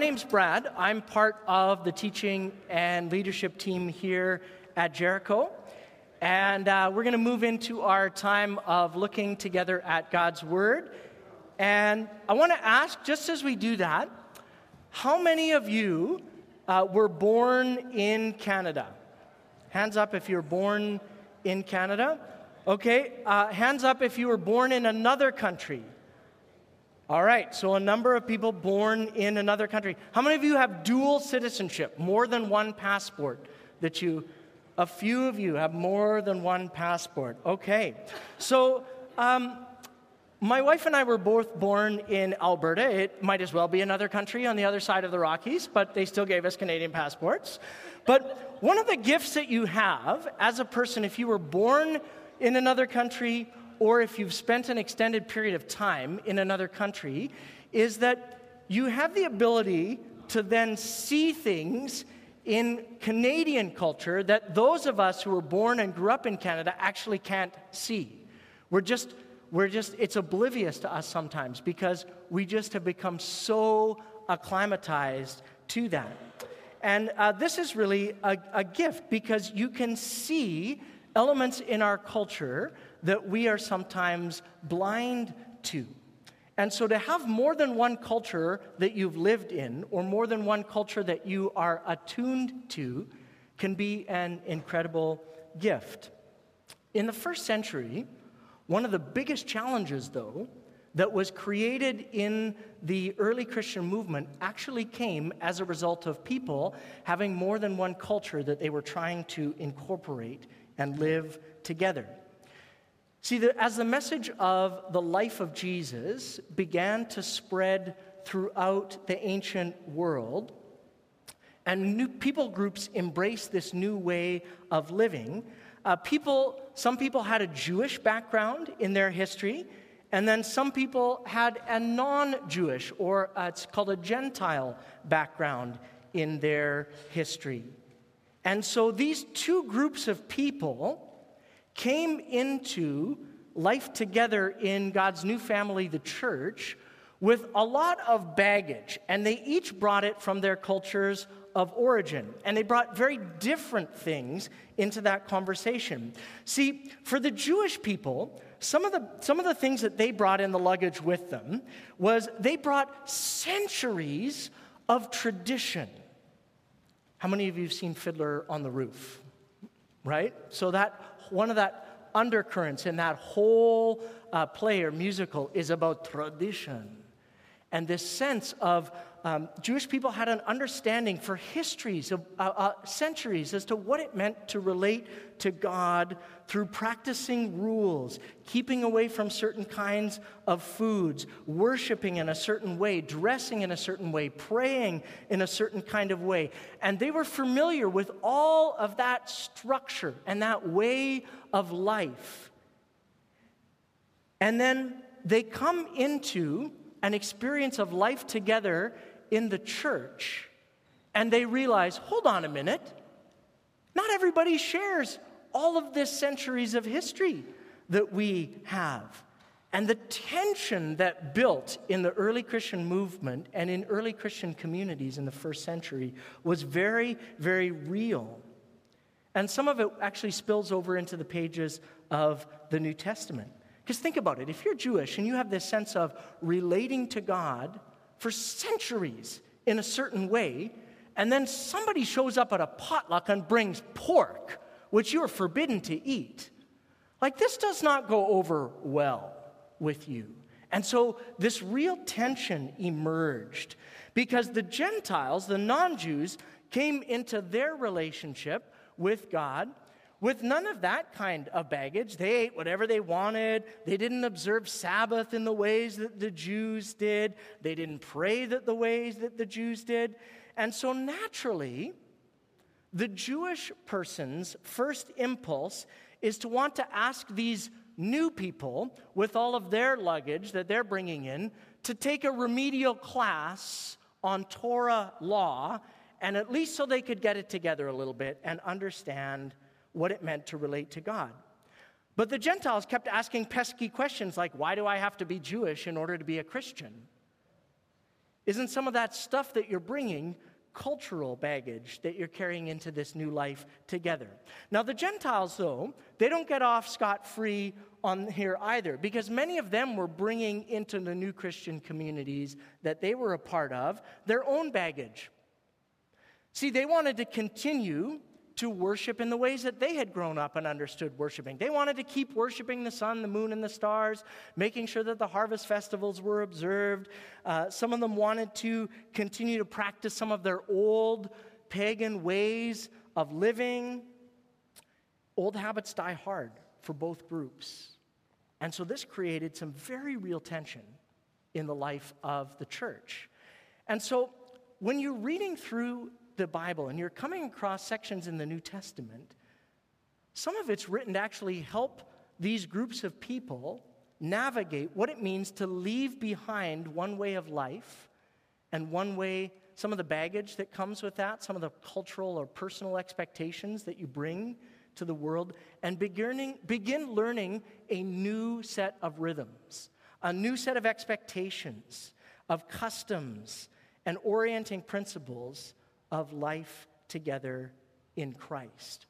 my name's Brad. I'm part of the teaching and leadership team here at Jericho. And uh, we're going to move into our time of looking together at God's Word. And I want to ask, just as we do that, how many of you uh, were born in Canada? Hands up if you're born in Canada. Okay, uh, hands up if you were born in another country. All right, so a number of people born in another country. How many of you have dual citizenship, more than one passport that you, a few of you have more than one passport? Okay, so um, my wife and I were both born in Alberta. It might as well be another country on the other side of the Rockies, but they still gave us Canadian passports. But one of the gifts that you have as a person, if you were born in another country or if you've spent an extended period of time in another country, is that you have the ability to then see things in Canadian culture that those of us who were born and grew up in Canada actually can't see. We're just, we're just, it's oblivious to us sometimes because we just have become so acclimatized to that. And uh, this is really a, a gift because you can see elements in our culture that we are sometimes blind to. And so to have more than one culture that you've lived in, or more than one culture that you are attuned to, can be an incredible gift. In the first century, one of the biggest challenges, though, that was created in the early Christian movement actually came as a result of people having more than one culture that they were trying to incorporate and live together. See, the, as the message of the life of Jesus began to spread throughout the ancient world, and new people groups embraced this new way of living, uh, people, some people had a Jewish background in their history, and then some people had a non Jewish, or uh, it's called a Gentile background in their history. And so these two groups of people came into life together in God's new family, the church, with a lot of baggage. And they each brought it from their cultures of origin. And they brought very different things into that conversation. See, for the Jewish people, some of the, some of the things that they brought in the luggage with them was they brought centuries of tradition. How many of you have seen Fiddler on the Roof? Right? So that one of that undercurrents in that whole uh, play or musical is about tradition and this sense of um, Jewish people had an understanding for histories of uh, uh, centuries as to what it meant to relate to God through practicing rules, keeping away from certain kinds of foods, worshiping in a certain way, dressing in a certain way, praying in a certain kind of way. And they were familiar with all of that structure and that way of life. And then they come into an experience of life together in the church and they realize hold on a minute, not everybody shares all of this centuries of history that we have. And the tension that built in the early Christian movement and in early Christian communities in the first century was very, very real. And some of it actually spills over into the pages of the New Testament. Because think about it if you're Jewish and you have this sense of relating to God for centuries in a certain way, and then somebody shows up at a potluck and brings pork, which you're forbidden to eat. Like, this does not go over well with you. And so, this real tension emerged because the Gentiles, the non Jews, came into their relationship with God with none of that kind of baggage. They ate whatever they wanted. They didn't observe Sabbath in the ways that the Jews did. They didn't pray that the ways that the Jews did. And so naturally, the Jewish person's first impulse is to want to ask these new people with all of their luggage that they're bringing in to take a remedial class on Torah law, and at least so they could get it together a little bit and understand what it meant to relate to God. But the Gentiles kept asking pesky questions like, why do I have to be Jewish in order to be a Christian? Isn't some of that stuff that you're bringing cultural baggage that you're carrying into this new life together? Now, the Gentiles, though, they don't get off scot free on here either, because many of them were bringing into the new Christian communities that they were a part of their own baggage. See, they wanted to continue to worship in the ways that they had grown up and understood worshiping. They wanted to keep worshiping the sun, the moon, and the stars, making sure that the harvest festivals were observed. Uh, some of them wanted to continue to practice some of their old pagan ways of living. Old habits die hard for both groups. And so this created some very real tension in the life of the church. And so when you're reading through the Bible and you're coming across sections in the New Testament, some of it's written to actually help these groups of people navigate what it means to leave behind one way of life and one way, some of the baggage that comes with that, some of the cultural or personal expectations that you bring to the world, and beginning, begin learning a new set of rhythms, a new set of expectations, of customs, and orienting principles of life together in Christ.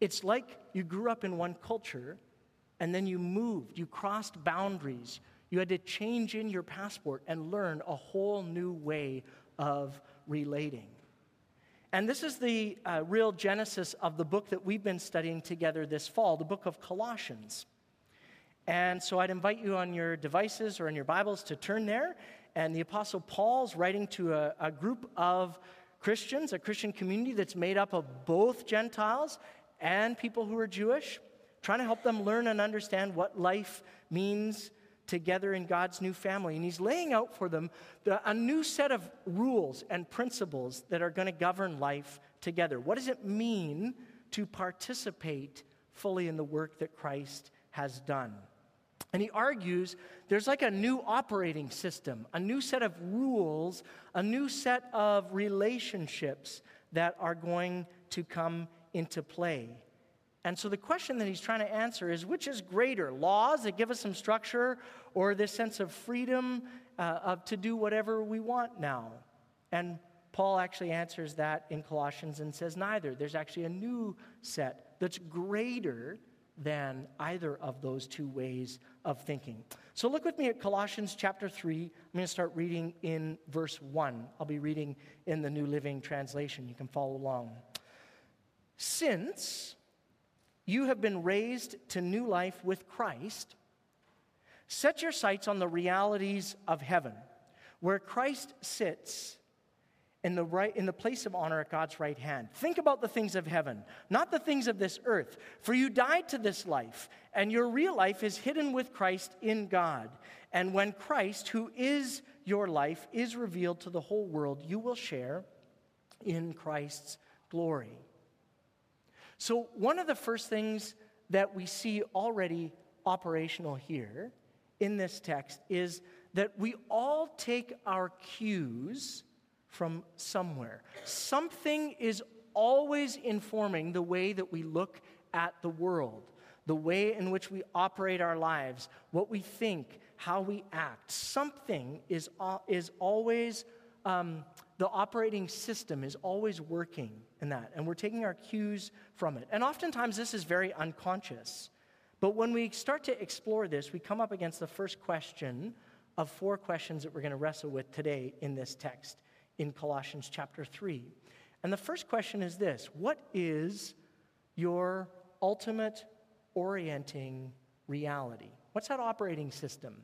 It's like you grew up in one culture and then you moved, you crossed boundaries, you had to change in your passport and learn a whole new way of relating. And this is the uh, real genesis of the book that we've been studying together this fall, the book of Colossians. And so I'd invite you on your devices or in your Bibles to turn there. And the Apostle Paul's writing to a, a group of Christians, a Christian community that's made up of both Gentiles and people who are Jewish, trying to help them learn and understand what life means together in God's new family. And he's laying out for them the, a new set of rules and principles that are going to govern life together. What does it mean to participate fully in the work that Christ has done? And he argues there's like a new operating system, a new set of rules, a new set of relationships that are going to come into play. And so the question that he's trying to answer is which is greater, laws that give us some structure or this sense of freedom uh, of to do whatever we want now? And Paul actually answers that in Colossians and says neither. There's actually a new set that's greater than either of those two ways of thinking. So look with me at Colossians chapter 3. I'm going to start reading in verse 1. I'll be reading in the New Living Translation. You can follow along. Since you have been raised to new life with Christ, set your sights on the realities of heaven, where Christ sits in the, right, in the place of honor at God's right hand. Think about the things of heaven, not the things of this earth. For you died to this life, and your real life is hidden with Christ in God. And when Christ, who is your life, is revealed to the whole world, you will share in Christ's glory. So, one of the first things that we see already operational here in this text is that we all take our cues from somewhere. Something is always informing the way that we look at the world, the way in which we operate our lives, what we think, how we act. Something is, is always, um, the operating system is always working in that, and we're taking our cues from it. And oftentimes this is very unconscious. But when we start to explore this, we come up against the first question of four questions that we're going to wrestle with today in this text in Colossians chapter 3. And the first question is this What is your ultimate orienting reality? What's that operating system?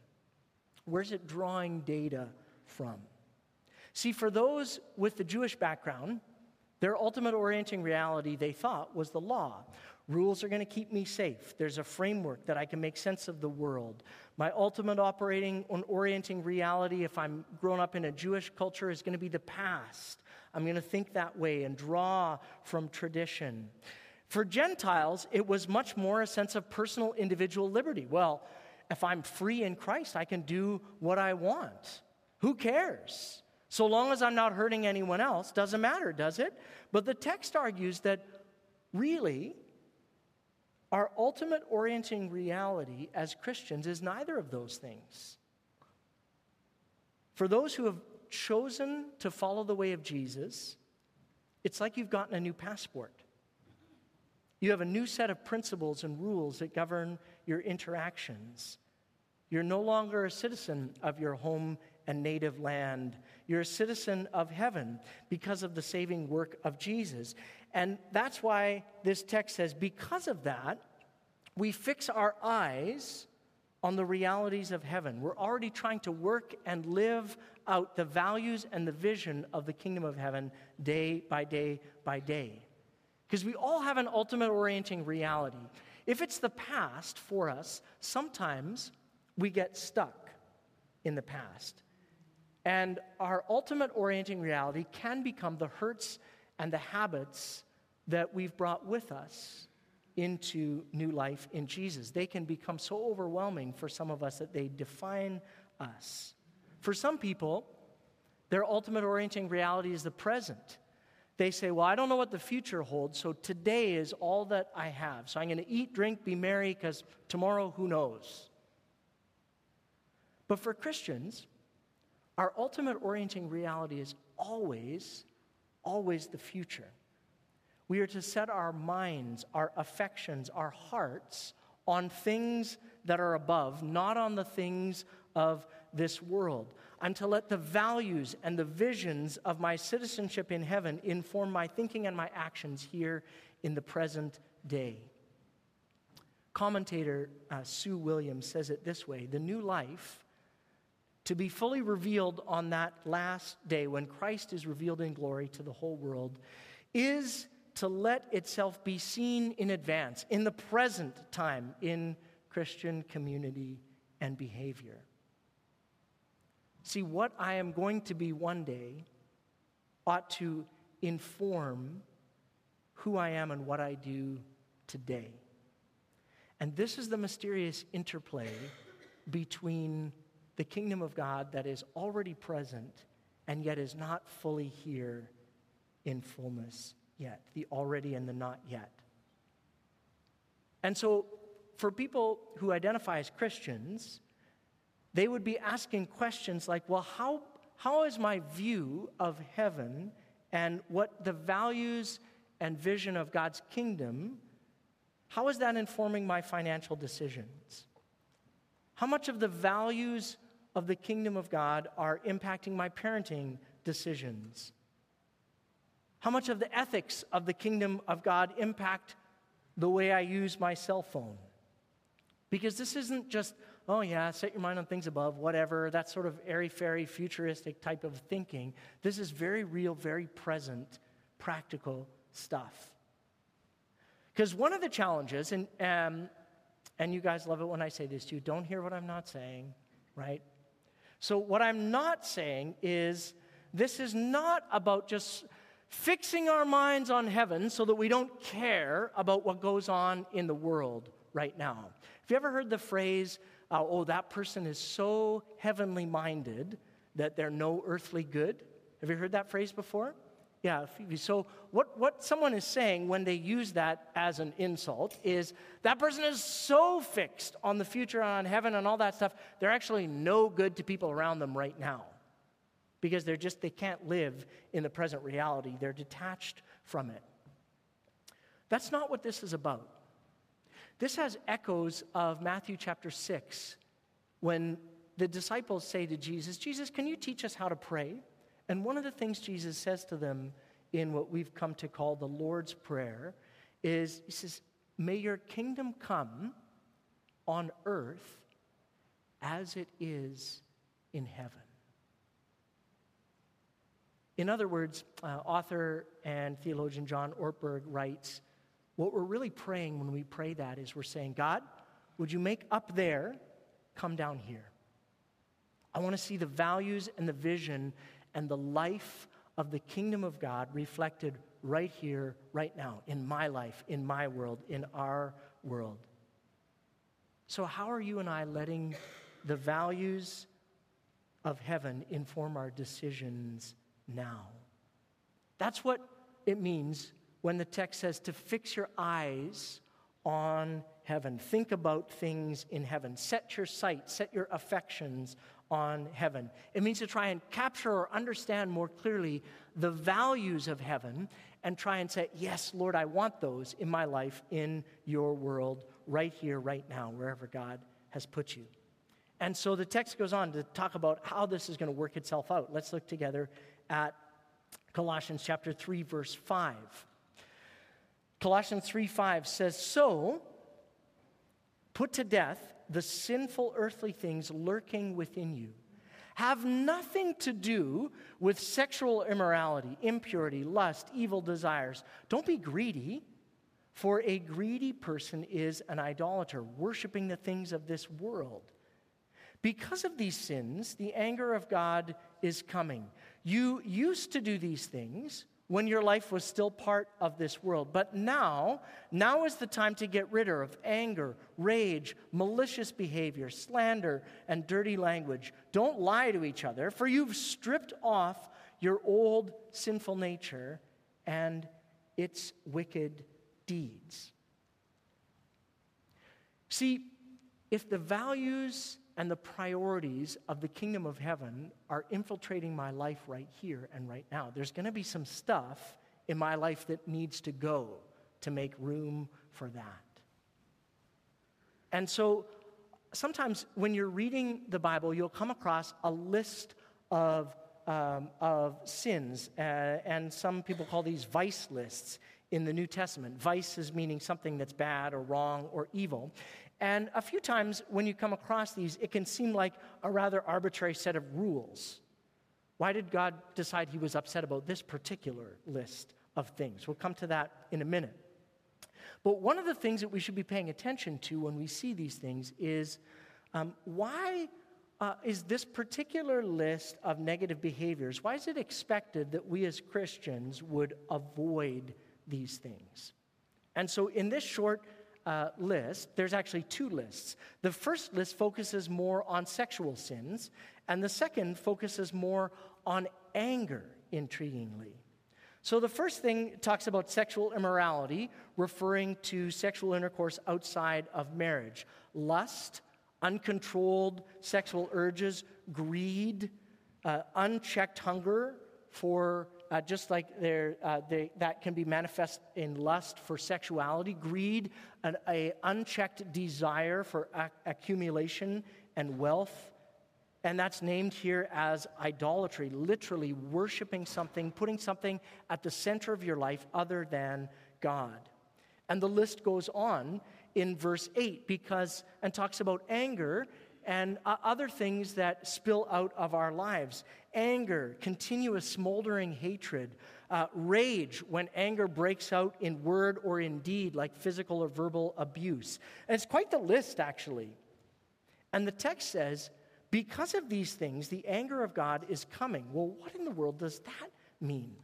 Where's it drawing data from? See, for those with the Jewish background, their ultimate orienting reality, they thought, was the law. Rules are going to keep me safe. There's a framework that I can make sense of the world. My ultimate operating and orienting reality, if I'm grown up in a Jewish culture, is going to be the past. I'm going to think that way and draw from tradition. For Gentiles, it was much more a sense of personal individual liberty. Well, if I'm free in Christ, I can do what I want. Who cares? So long as I'm not hurting anyone else, doesn't matter, does it? But the text argues that really, our ultimate orienting reality as Christians is neither of those things. For those who have chosen to follow the way of Jesus, it's like you've gotten a new passport. You have a new set of principles and rules that govern your interactions. You're no longer a citizen of your home and native land. You're a citizen of heaven because of the saving work of Jesus. And that's why this text says, because of that, we fix our eyes on the realities of heaven. We're already trying to work and live out the values and the vision of the kingdom of heaven day by day by day. Because we all have an ultimate orienting reality. If it's the past for us, sometimes we get stuck in the past. And our ultimate orienting reality can become the hurts and the habits that we've brought with us into new life in Jesus. They can become so overwhelming for some of us that they define us. For some people, their ultimate orienting reality is the present. They say, Well, I don't know what the future holds, so today is all that I have. So I'm going to eat, drink, be merry, because tomorrow, who knows? But for Christians, our ultimate orienting reality is always, always the future. We are to set our minds, our affections, our hearts on things that are above, not on the things of this world. I'm to let the values and the visions of my citizenship in heaven inform my thinking and my actions here in the present day. Commentator uh, Sue Williams says it this way The new life, to be fully revealed on that last day when Christ is revealed in glory to the whole world, is to let itself be seen in advance, in the present time, in Christian community and behavior. See, what I am going to be one day ought to inform who I am and what I do today. And this is the mysterious interplay between the kingdom of God that is already present and yet is not fully here in fullness yet, the already and the not yet. And so, for people who identify as Christians, they would be asking questions like, well, how, how is my view of heaven and what the values and vision of God's kingdom, how is that informing my financial decisions? How much of the values of the kingdom of God are impacting my parenting decisions? How much of the ethics of the kingdom of God impact the way I use my cell phone? Because this isn't just, oh yeah, set your mind on things above, whatever, that sort of airy fairy, futuristic type of thinking. This is very real, very present, practical stuff. Because one of the challenges, and, um, and you guys love it when I say this to you, don't hear what I'm not saying, right? So, what I'm not saying is this is not about just fixing our minds on heaven so that we don't care about what goes on in the world right now. Have you ever heard the phrase, uh, oh, that person is so heavenly minded that they're no earthly good? Have you heard that phrase before? Yeah, so what, what someone is saying when they use that as an insult is that person is so fixed on the future, on heaven, and all that stuff, they're actually no good to people around them right now because they're just, they can't live in the present reality. They're detached from it. That's not what this is about. This has echoes of Matthew chapter 6 when the disciples say to Jesus, Jesus, can you teach us how to pray? And one of the things Jesus says to them in what we've come to call the Lord's Prayer is He says, May your kingdom come on earth as it is in heaven. In other words, uh, author and theologian John Ortberg writes what we're really praying when we pray that is we're saying, God, would you make up there come down here? I want to see the values and the vision and the life of the kingdom of God reflected right here, right now, in my life, in my world, in our world. So, how are you and I letting the values of heaven inform our decisions now. That's what it means when the text says to fix your eyes on heaven. Think about things in heaven. Set your sight, set your affections on heaven. It means to try and capture or understand more clearly the values of heaven and try and say, Yes, Lord, I want those in my life, in your world, right here, right now, wherever God has put you. And so the text goes on to talk about how this is going to work itself out. Let's look together at Colossians chapter 3 verse 5. Colossians 3 5 says, "So put to death the sinful earthly things lurking within you. Have nothing to do with sexual immorality, impurity, lust, evil desires. Don't be greedy, for a greedy person is an idolater, worshiping the things of this world." Because of these sins, the anger of God is coming. You used to do these things when your life was still part of this world. But now, now is the time to get rid of anger, rage, malicious behavior, slander, and dirty language. Don't lie to each other, for you've stripped off your old sinful nature and its wicked deeds. See, if the values and the priorities of the kingdom of heaven are infiltrating my life right here and right now. There's going to be some stuff in my life that needs to go to make room for that. And so sometimes when you're reading the Bible, you'll come across a list of, um, of sins, uh, and some people call these vice lists in the New Testament. Vice is meaning something that's bad or wrong or evil. And a few times when you come across these, it can seem like a rather arbitrary set of rules. Why did God decide he was upset about this particular list of things? We'll come to that in a minute. But one of the things that we should be paying attention to when we see these things is um, why uh, is this particular list of negative behaviors, why is it expected that we as Christians would avoid these things? And so in this short uh, list, there's actually two lists. The first list focuses more on sexual sins, and the second focuses more on anger, intriguingly. So the first thing talks about sexual immorality, referring to sexual intercourse outside of marriage, lust, uncontrolled sexual urges, greed, uh, unchecked hunger for uh, just like uh, they, that can be manifest in lust for sexuality, greed, an a unchecked desire for ac- accumulation and wealth. And that's named here as idolatry, literally worshiping something, putting something at the center of your life other than God. And the list goes on in verse 8 because, and talks about anger and uh, other things that spill out of our lives anger, continuous smoldering hatred, uh, rage when anger breaks out in word or in deed, like physical or verbal abuse. And it's quite the list, actually. And the text says, because of these things, the anger of God is coming. Well, what in the world does that mean?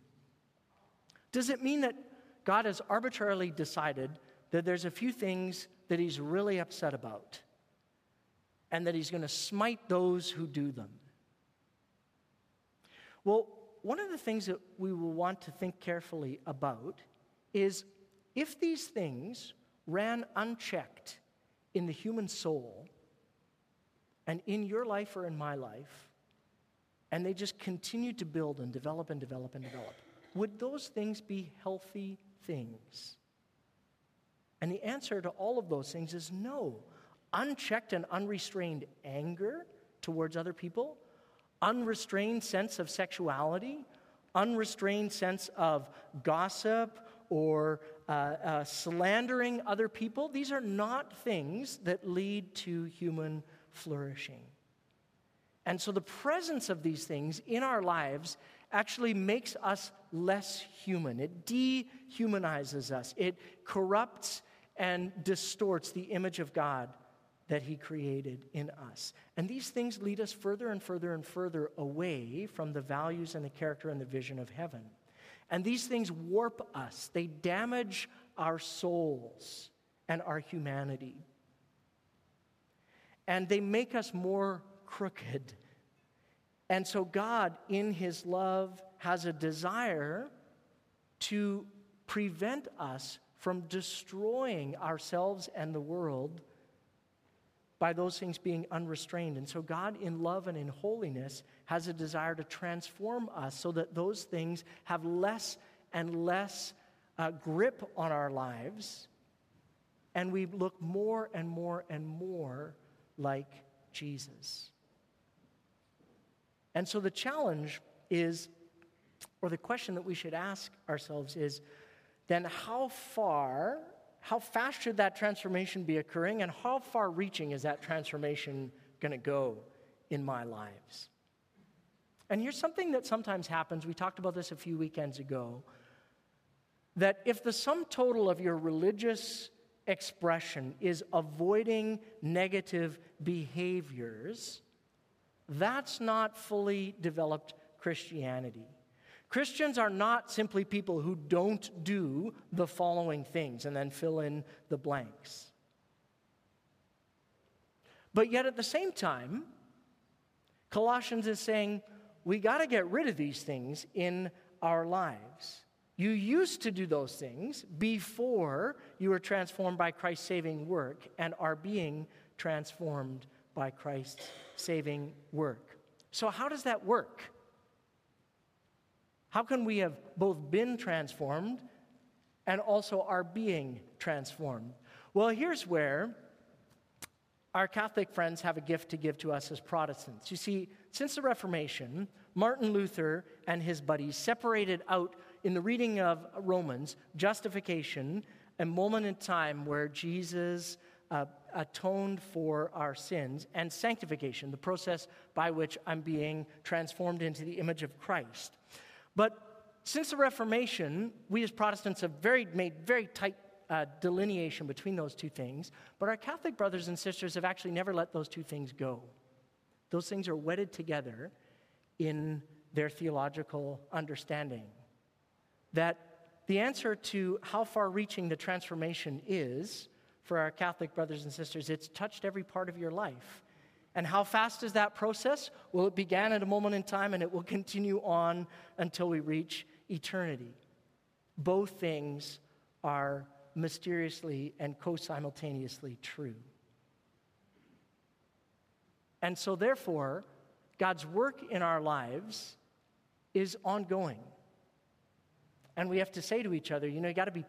Does it mean that God has arbitrarily decided that there's a few things that he's really upset about? And that he's going to smite those who do them. Well, one of the things that we will want to think carefully about is if these things ran unchecked in the human soul and in your life or in my life, and they just continue to build and develop and develop and develop, would those things be healthy things? And the answer to all of those things is no unchecked and unrestrained anger towards other people, unrestrained sense of sexuality, unrestrained sense of gossip or uh, uh, slandering other people. These are not things that lead to human flourishing. And so the presence of these things in our lives actually makes us less human. It dehumanizes us, it corrupts and distorts the image of God that He created in us. And these things lead us further and further and further away from the values and the character and the vision of heaven. And these things warp us, they damage our souls and our humanity. And they make us more crooked. And so, God, in His love, has a desire to prevent us from destroying ourselves and the world by those things being unrestrained. And so, God, in love and in holiness, has a desire to transform us so that those things have less and less uh, grip on our lives, and we look more and more and more like Jesus. And so, the challenge is, or the question that we should ask ourselves is, then how far how fast should that transformation be occurring, and how far reaching is that transformation going to go in my lives? And here's something that sometimes happens. We talked about this a few weekends ago that if the sum total of your religious expression is avoiding negative behaviors, that's not fully developed Christianity. Christians are not simply people who don't do the following things and then fill in the blanks. But yet at the same time, Colossians is saying we got to get rid of these things in our lives. You used to do those things before you were transformed by Christ's saving work and are being transformed by Christ's saving work. So, how does that work? How can we have both been transformed and also are being transformed? Well, here's where our Catholic friends have a gift to give to us as Protestants. You see, since the Reformation, Martin Luther and his buddies separated out in the reading of Romans justification, a moment in time where Jesus uh, atoned for our sins, and sanctification, the process by which I'm being transformed into the image of Christ. But since the Reformation, we as Protestants have very, made very tight uh, delineation between those two things, but our Catholic brothers and sisters have actually never let those two things go. Those things are wedded together in their theological understanding. That the answer to how far reaching the transformation is for our Catholic brothers and sisters, it's touched every part of your life. And how fast is that process? Well, it began at a moment in time and it will continue on until we reach eternity. Both things are mysteriously and co simultaneously true. And so, therefore, God's work in our lives is ongoing. And we have to say to each other, you know, you got to be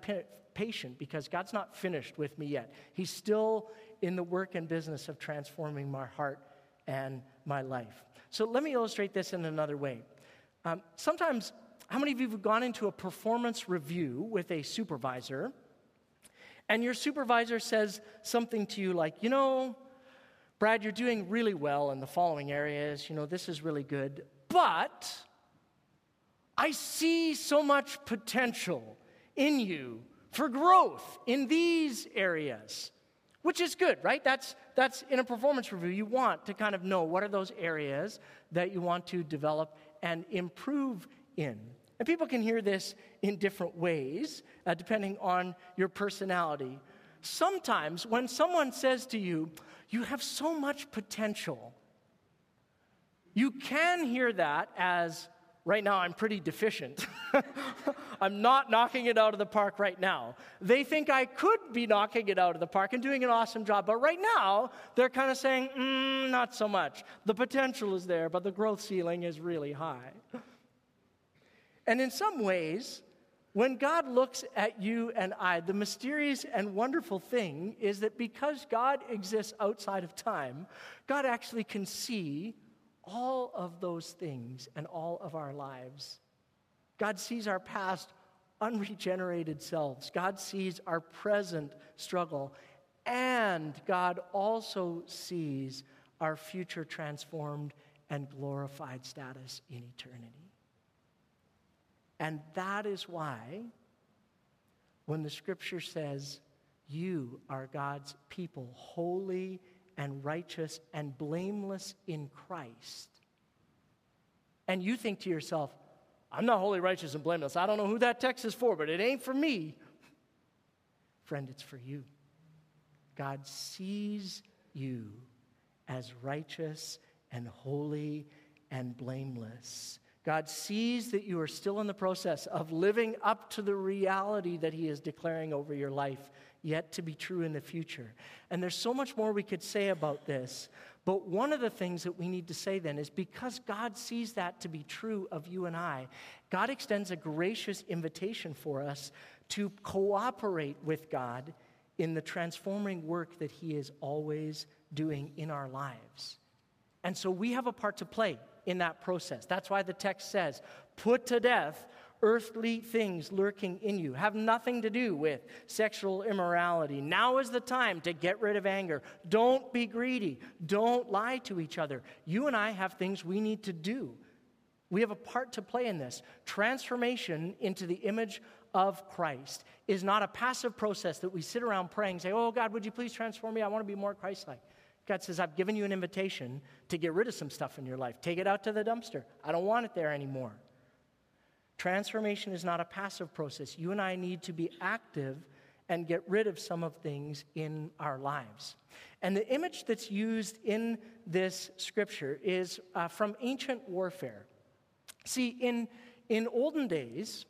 patient because God's not finished with me yet. He's still in the work and business of transforming my heart and my life. So let me illustrate this in another way. Um, sometimes, how many of you have gone into a performance review with a supervisor, and your supervisor says something to you like, you know, Brad, you're doing really well in the following areas. You know, this is really good. But I see so much potential in you for growth in these areas which is good, right? That's, that's in a performance review. You want to kind of know what are those areas that you want to develop and improve in. And people can hear this in different ways, uh, depending on your personality. Sometimes when someone says to you, You have so much potential, you can hear that as Right now, I'm pretty deficient. I'm not knocking it out of the park right now. They think I could be knocking it out of the park and doing an awesome job, but right now, they're kind of saying, mm, not so much. The potential is there, but the growth ceiling is really high. And in some ways, when God looks at you and I, the mysterious and wonderful thing is that because God exists outside of time, God actually can see all of those things and all of our lives. God sees our past unregenerated selves, God sees our present struggle, and God also sees our future transformed and glorified status in eternity. And that is why, when the scripture says, You are God's people, holy and righteous and blameless in Christ. And you think to yourself, I'm not holy, righteous, and blameless. I don't know who that text is for, but it ain't for me. Friend, it's for you. God sees you as righteous and holy and blameless. God sees that you are still in the process of living up to the reality that He is declaring over your life, yet to be true in the future. And there's so much more we could say about this, but one of the things that we need to say then is because God sees that to be true of you and I, God extends a gracious invitation for us to cooperate with God in the transforming work that He is always doing in our lives. And so we have a part to play in that process. That's why the text says, put to death earthly things lurking in you. Have nothing to do with sexual immorality. Now is the time to get rid of anger. Don't be greedy. Don't lie to each other. You and I have things we need to do. We have a part to play in this. Transformation into the image of Christ is not a passive process that we sit around praying say, Oh, God, would you please transform me? I want to be more Christ like. God says, I've given you an invitation to get rid of some stuff in your life. Take it out to the dumpster. I don't want it there anymore. Transformation is not a passive process. You and I need to be active and get rid of some of things in our lives. And the image that's used in this scripture is uh, from ancient warfare. See, in, in olden days,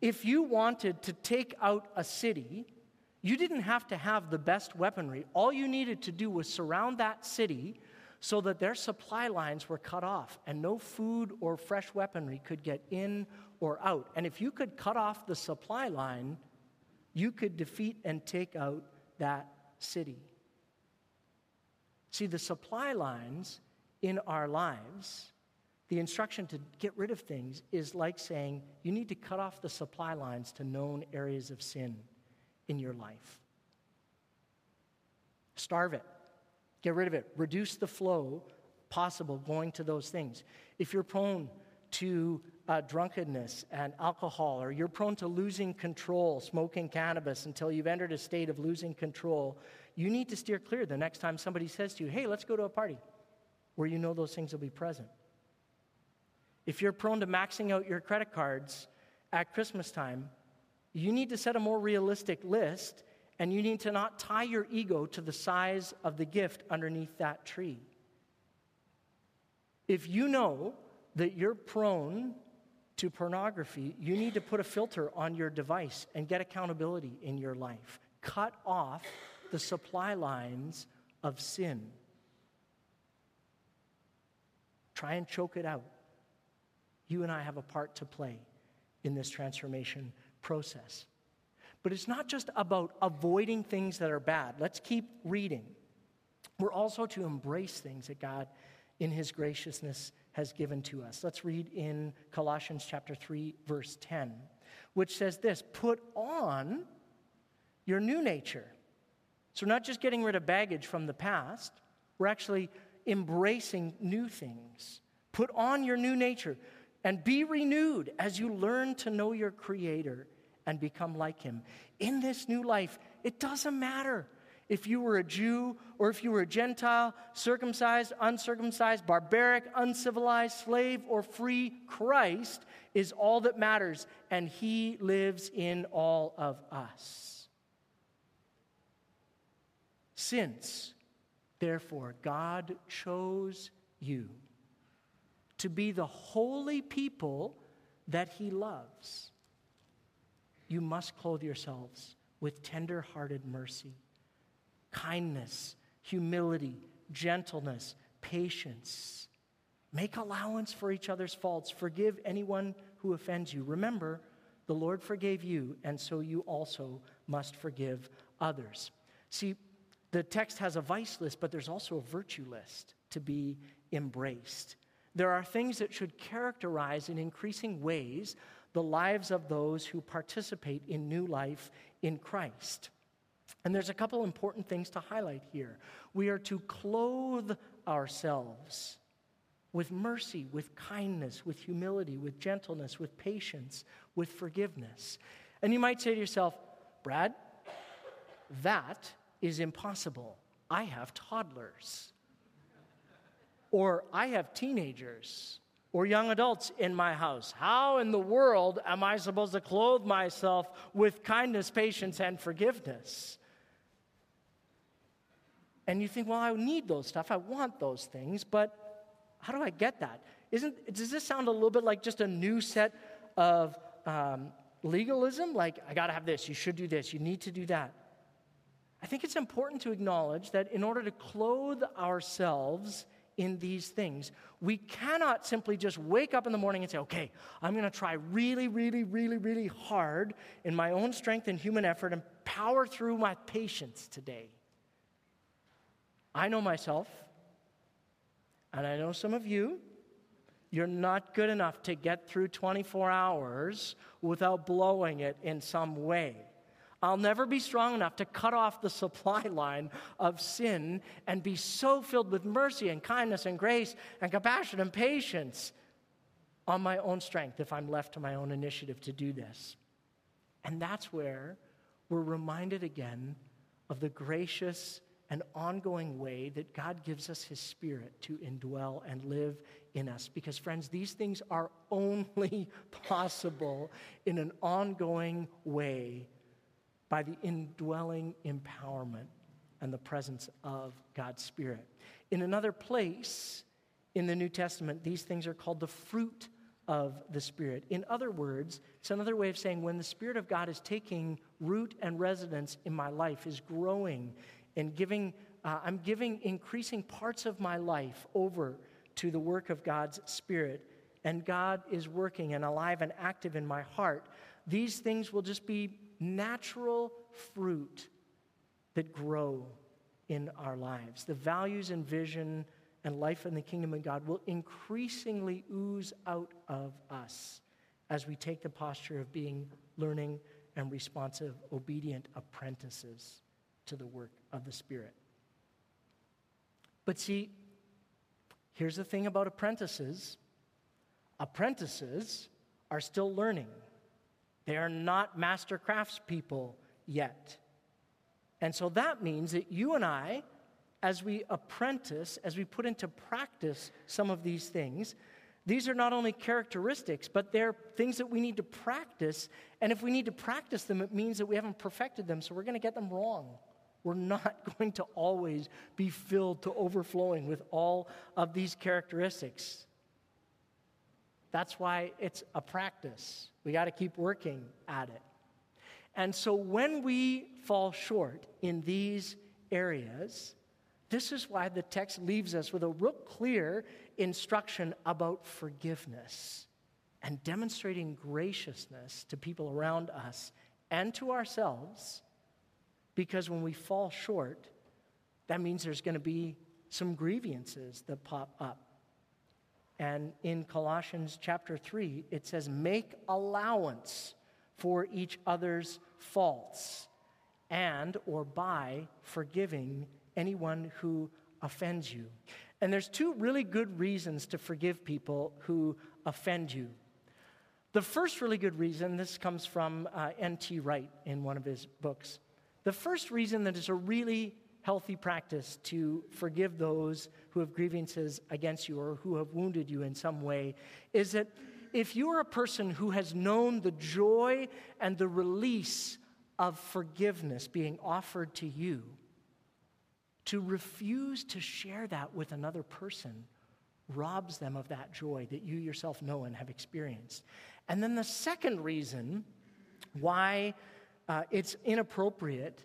if you wanted to take out a city, you didn't have to have the best weaponry. All you needed to do was surround that city so that their supply lines were cut off and no food or fresh weaponry could get in or out. And if you could cut off the supply line, you could defeat and take out that city. See, the supply lines in our lives the instruction to get rid of things is like saying you need to cut off the supply lines to known areas of sin in your life. Starve it, get rid of it, reduce the flow possible going to those things. If you're prone to uh, drunkenness and alcohol, or you're prone to losing control, smoking cannabis until you've entered a state of losing control, you need to steer clear the next time somebody says to you, hey, let's go to a party where you know those things will be present. If you're prone to maxing out your credit cards at Christmas time, you need to set a more realistic list and you need to not tie your ego to the size of the gift underneath that tree. If you know that you're prone to pornography, you need to put a filter on your device and get accountability in your life. Cut off the supply lines of sin. Try and choke it out you and I have a part to play in this transformation process. But it's not just about avoiding things that are bad. Let's keep reading. We're also to embrace things that God, in His graciousness, has given to us. Let's read in Colossians chapter 3, verse 10, which says this Put on your new nature. So, not just getting rid of baggage from the past, we're actually embracing new things. Put on your new nature, and be renewed as you learn to know your Creator and become like Him. In this new life, it doesn't matter if you were a Jew or if you were a Gentile, circumcised, uncircumcised, barbaric, uncivilized, slave, or free, Christ is all that matters, and He lives in all of us. Since, therefore, God chose you to be the holy people that he loves. You must clothe yourselves with tender hearted mercy, kindness, humility, gentleness, patience. Make allowance for each other's faults. Forgive anyone who offends you. Remember, the Lord forgave you, and so you also must forgive others. See, the text has a vice list, but there's also a virtue list to be embraced there are things that should characterize in increasing ways the lives of those who participate in new life in Christ. And there's a couple important things to highlight here. We are to clothe ourselves with mercy, with kindness, with humility, with gentleness, with patience, with forgiveness. And you might say to yourself, Brad, that is impossible. I have toddlers. Or I have teenagers or young adults in my house. How in the world am I supposed to clothe myself with kindness, patience, and forgiveness? And you think, well, I need those stuff. I want those things, but how do I get that? isn't, does this sound a little bit like just a new set of um, legalism? Like, I got to have this, you should do this, you need to do that. I think it's important to acknowledge that in order to clothe ourselves in these things, we cannot simply just wake up in the morning and say, okay, I'm going to try really, really, really, really hard in my own strength and human effort and power through my patience today. I know myself, and I know some of you. You're not good enough to get through 24 hours without blowing it in some way. I'll never be strong enough to cut off the supply line of sin and be so filled with mercy and kindness and grace and compassion and patience on my own strength if I'm left to my own initiative to do this. And that's where we're reminded again of the gracious and ongoing way that God gives us His Spirit to indwell and live in us. Because, friends, these things are only possible in an ongoing way by the indwelling empowerment and the presence of God's Spirit. In another place in the New Testament, these things are called the fruit of the Spirit. In other words, it's another way of saying when the Spirit of God is taking root and residence in my life, is growing and giving, uh, I'm giving increasing parts of my life over to the work of God's Spirit, and God is working and alive and active in my heart, these things will just be natural fruit that grow in our lives. The values and vision and life in the kingdom of God will increasingly ooze out of us as we take the posture of being learning and responsive, obedient apprentices to the work of the Spirit. But see, here's the thing about apprentices apprentices are still learning. They are not master craftspeople yet. And so that means that you and I, as we apprentice, as we put into practice some of these things, these are not only characteristics, but they're things that we need to practice. And if we need to practice them, it means that we haven't perfected them, so we're going to get them wrong. We're not going to always be filled to overflowing with all of these characteristics. That's why it's a practice. We got to keep working at it. And so when we fall short in these areas, this is why the text leaves us with a real clear instruction about forgiveness and demonstrating graciousness to people around us and to ourselves. Because when we fall short, that means there's going to be some grievances that pop up. And in Colossians chapter 3, it says, Make allowance for each other's faults and or by forgiving anyone who offends you. And there's two really good reasons to forgive people who offend you. The first really good reason, this comes from uh, N.T. Wright in one of his books. The first reason that is a really healthy practice to forgive those who have grievances against you or who have wounded you in some way is that if you are a person who has known the joy and the release of forgiveness being offered to you, to refuse to share that with another person robs them of that joy that you yourself know and have experienced. And then the second reason why uh, it's inappropriate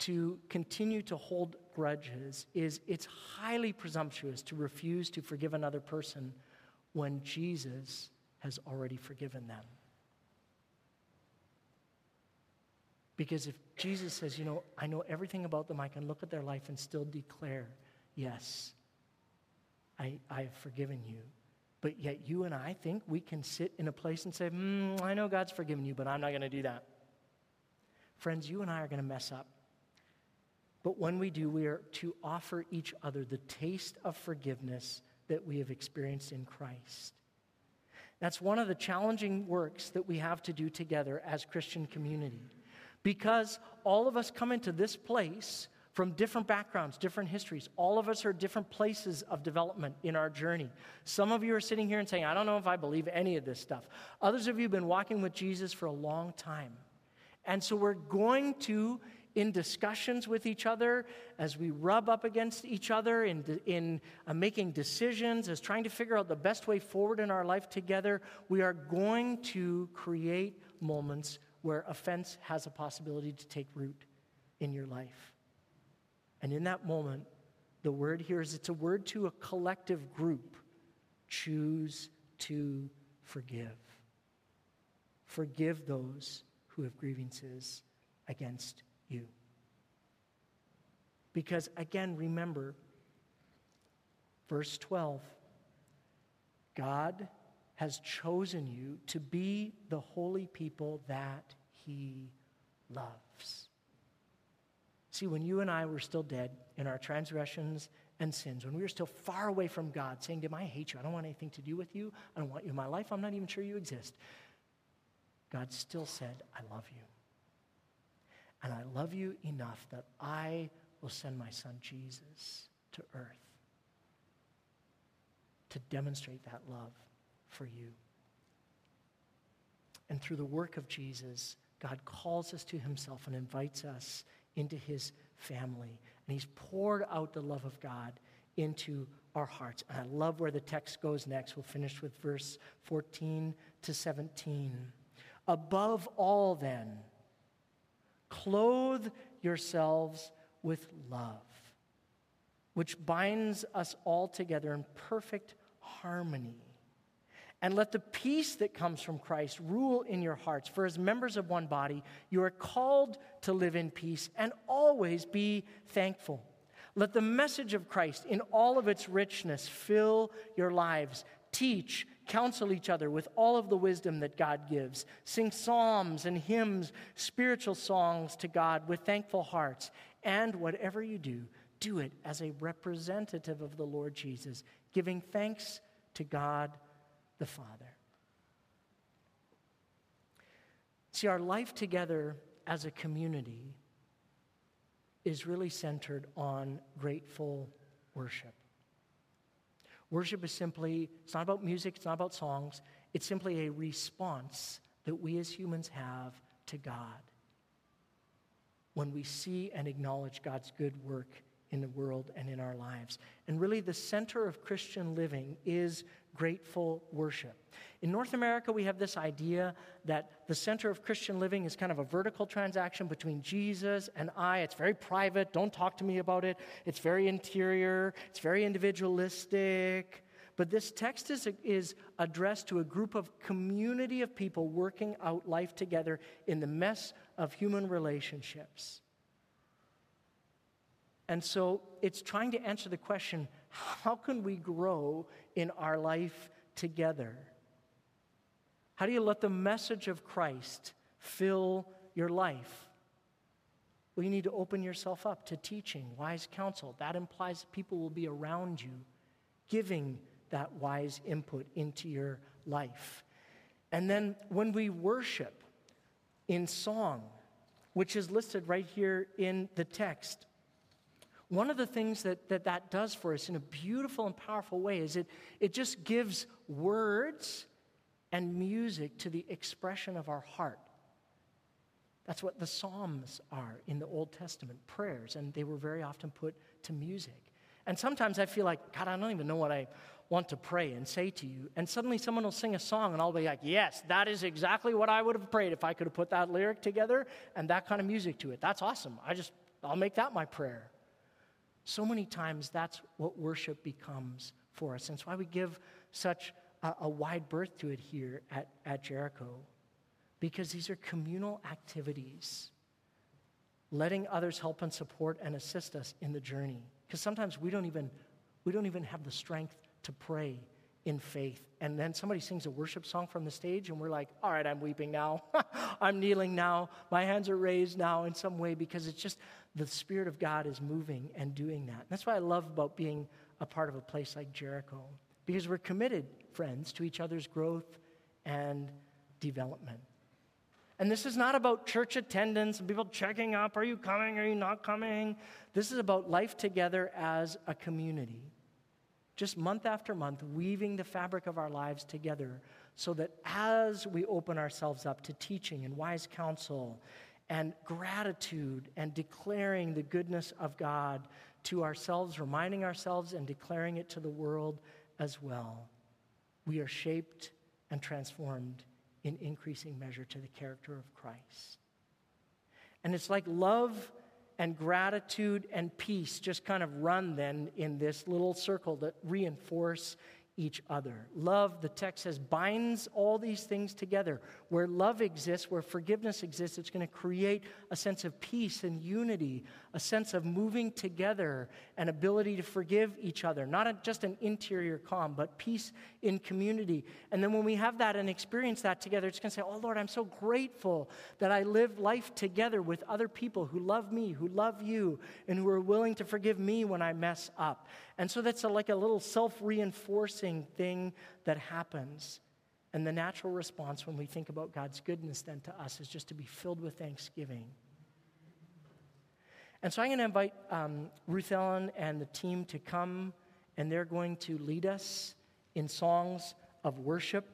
to continue to hold grudges is it's highly presumptuous to refuse to forgive another person when Jesus has already forgiven them. Because if Jesus says, you know, I know everything about them, I can look at their life and still declare, yes, I, I have forgiven you. But yet you and I think we can sit in a place and say, mm, I know God's forgiven you, but I'm not going to do that. Friends, you and I are going to mess up. But when we do, we are to offer each other the taste of forgiveness that we have experienced in Christ. That's one of the challenging works that we have to do together as Christian community. Because all of us come into this place from different backgrounds, different histories. All of us are different places of development in our journey. Some of you are sitting here and saying, I don't know if I believe any of this stuff. Others of you have been walking with Jesus for a long time. And so we're going to in discussions with each other, as we rub up against each other in, in uh, making decisions, as trying to figure out the best way forward in our life together, we are going to create moments where offense has a possibility to take root in your life. And in that moment, the word here is it's a word to a collective group. Choose to forgive. Forgive those who have grievances against you. Because again, remember, verse 12 God has chosen you to be the holy people that he loves. See, when you and I were still dead in our transgressions and sins, when we were still far away from God, saying to him, I hate you, I don't want anything to do with you, I don't want you in my life, I'm not even sure you exist, God still said, I love you. And I love you enough that I will send my son Jesus to earth to demonstrate that love for you. And through the work of Jesus, God calls us to himself and invites us into his family. And he's poured out the love of God into our hearts. And I love where the text goes next. We'll finish with verse 14 to 17. Above all, then, clothe yourselves with love, which binds us all together in perfect harmony. And let the peace that comes from Christ rule in your hearts. For as members of one body, you are called to live in peace and always be thankful. Let the message of Christ in all of its richness fill your lives. Teach, counsel each other with all of the wisdom that God gives. Sing psalms and hymns, spiritual songs to God with thankful hearts. And whatever you do, do it as a representative of the Lord Jesus, giving thanks to God the Father. See, our life together as a community is really centered on grateful worship. Worship is simply, it's not about music, it's not about songs, it's simply a response that we as humans have to God when we see and acknowledge God's good work in the world and in our lives. And really, the center of Christian living is grateful worship. In North America, we have this idea that the center of Christian living is kind of a vertical transaction between Jesus and I. It's very private. Don't talk to me about it. It's very interior, it's very individualistic. But this text is, is addressed to a group of community of people working out life together in the mess of human relationships. And so it's trying to answer the question how can we grow in our life together? How do you let the message of Christ fill your life? Well, you need to open yourself up to teaching, wise counsel. That implies that people will be around you, giving that wise input into your life. And then when we worship in song, which is listed right here in the text, one of the things that, that that does for us in a beautiful and powerful way is it, it just gives words and music to the expression of our heart. That's what the Psalms are in the Old Testament prayers, and they were very often put to music. And sometimes I feel like, God, I don't even know what I want to pray and say to you. And suddenly someone will sing a song, and I'll be like, yes, that is exactly what I would have prayed if I could have put that lyric together and that kind of music to it. That's awesome. I just, I'll make that my prayer. So many times that's what worship becomes for us. And that's why we give such a, a wide berth to it here at, at Jericho, because these are communal activities, letting others help and support and assist us in the journey. Because sometimes we don't even we don't even have the strength to pray in faith. And then somebody sings a worship song from the stage, and we're like, all right, I'm weeping now. I'm kneeling now. My hands are raised now in some way because it's just the Spirit of God is moving and doing that. And that's what I love about being a part of a place like Jericho, because we're committed, friends, to each other's growth and development. And this is not about church attendance and people checking up are you coming, are you not coming? This is about life together as a community. Just month after month, weaving the fabric of our lives together so that as we open ourselves up to teaching and wise counsel and gratitude and declaring the goodness of God to ourselves, reminding ourselves and declaring it to the world as well. We are shaped and transformed in increasing measure to the character of Christ. And it's like love and gratitude and peace just kind of run then in this little circle that reinforce each other. Love, the text says, binds all these things together. Where love exists, where forgiveness exists, it's going to create a sense of peace and unity, a sense of moving together and ability to forgive each other. Not a, just an interior calm, but peace in community. And then when we have that and experience that together, it's going to say, Oh Lord, I'm so grateful that I live life together with other people who love me, who love you, and who are willing to forgive me when I mess up. And so that's a, like a little self reinforcing thing that happens. And the natural response when we think about God's goodness then to us is just to be filled with thanksgiving. And so I'm going to invite um, Ruth Ellen and the team to come, and they're going to lead us in songs of worship.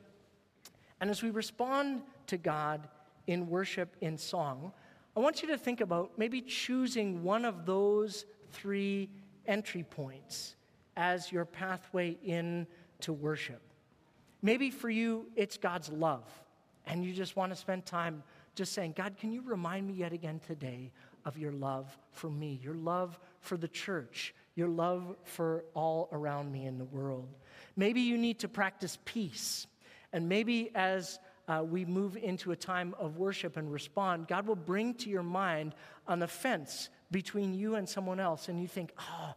And as we respond to God in worship in song, I want you to think about maybe choosing one of those three entry points as your pathway in to worship. Maybe for you, it's God's love, and you just want to spend time just saying, God, can you remind me yet again today of your love for me, your love for the church, your love for all around me in the world? Maybe you need to practice peace, and maybe as uh, we move into a time of worship and respond, God will bring to your mind an offense between you and someone else, and you think, oh,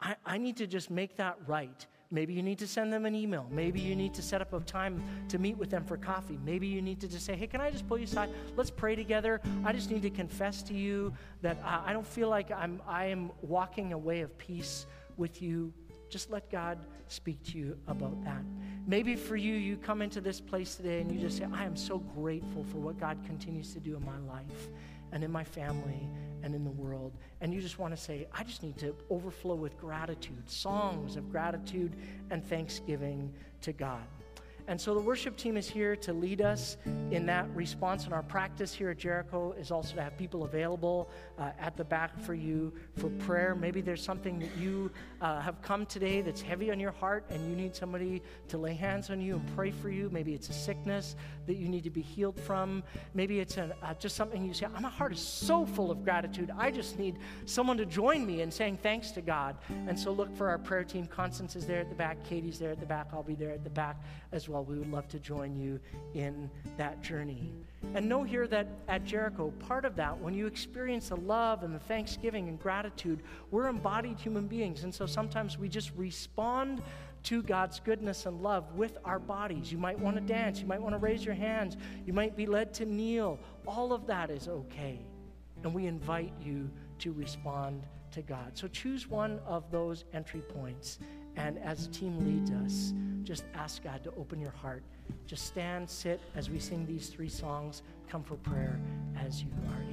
I, I need to just make that right. Maybe you need to send them an email. Maybe you need to set up a time to meet with them for coffee. Maybe you need to just say, hey, can I just pull you aside? Let's pray together. I just need to confess to you that uh, I don't feel like I'm, I am walking a way of peace with you. Just let God speak to you about that. Maybe for you, you come into this place today and you just say, I am so grateful for what God continues to do in my life and in my family and in the world. And you just want to say, I just need to overflow with gratitude, songs of gratitude and thanksgiving to God. And so the worship team is here to lead us in that response. And our practice here at Jericho is also to have people available uh, at the back for you for prayer. Maybe there's something that you uh, have come today that's heavy on your heart and you need somebody to lay hands on you and pray for you. Maybe it's a sickness that you need to be healed from. Maybe it's an, uh, just something you say, my heart is so full of gratitude. I just need someone to join me in saying thanks to God. And so look for our prayer team. Constance is there at the back. Katie's there at the back. I'll be there at the back as well we would love to join you in that journey. And know here that at Jericho, part of that, when you experience the love and the thanksgiving and gratitude, we're embodied human beings. And so sometimes we just respond to God's goodness and love with our bodies. You might want to dance, you might want to raise your hands, you might be led to kneel. All of that is okay. And we invite you to respond to God. So choose one of those entry points and as the team leads us, just ask God to open your heart. Just stand, sit as we sing these three songs. Come for prayer as you are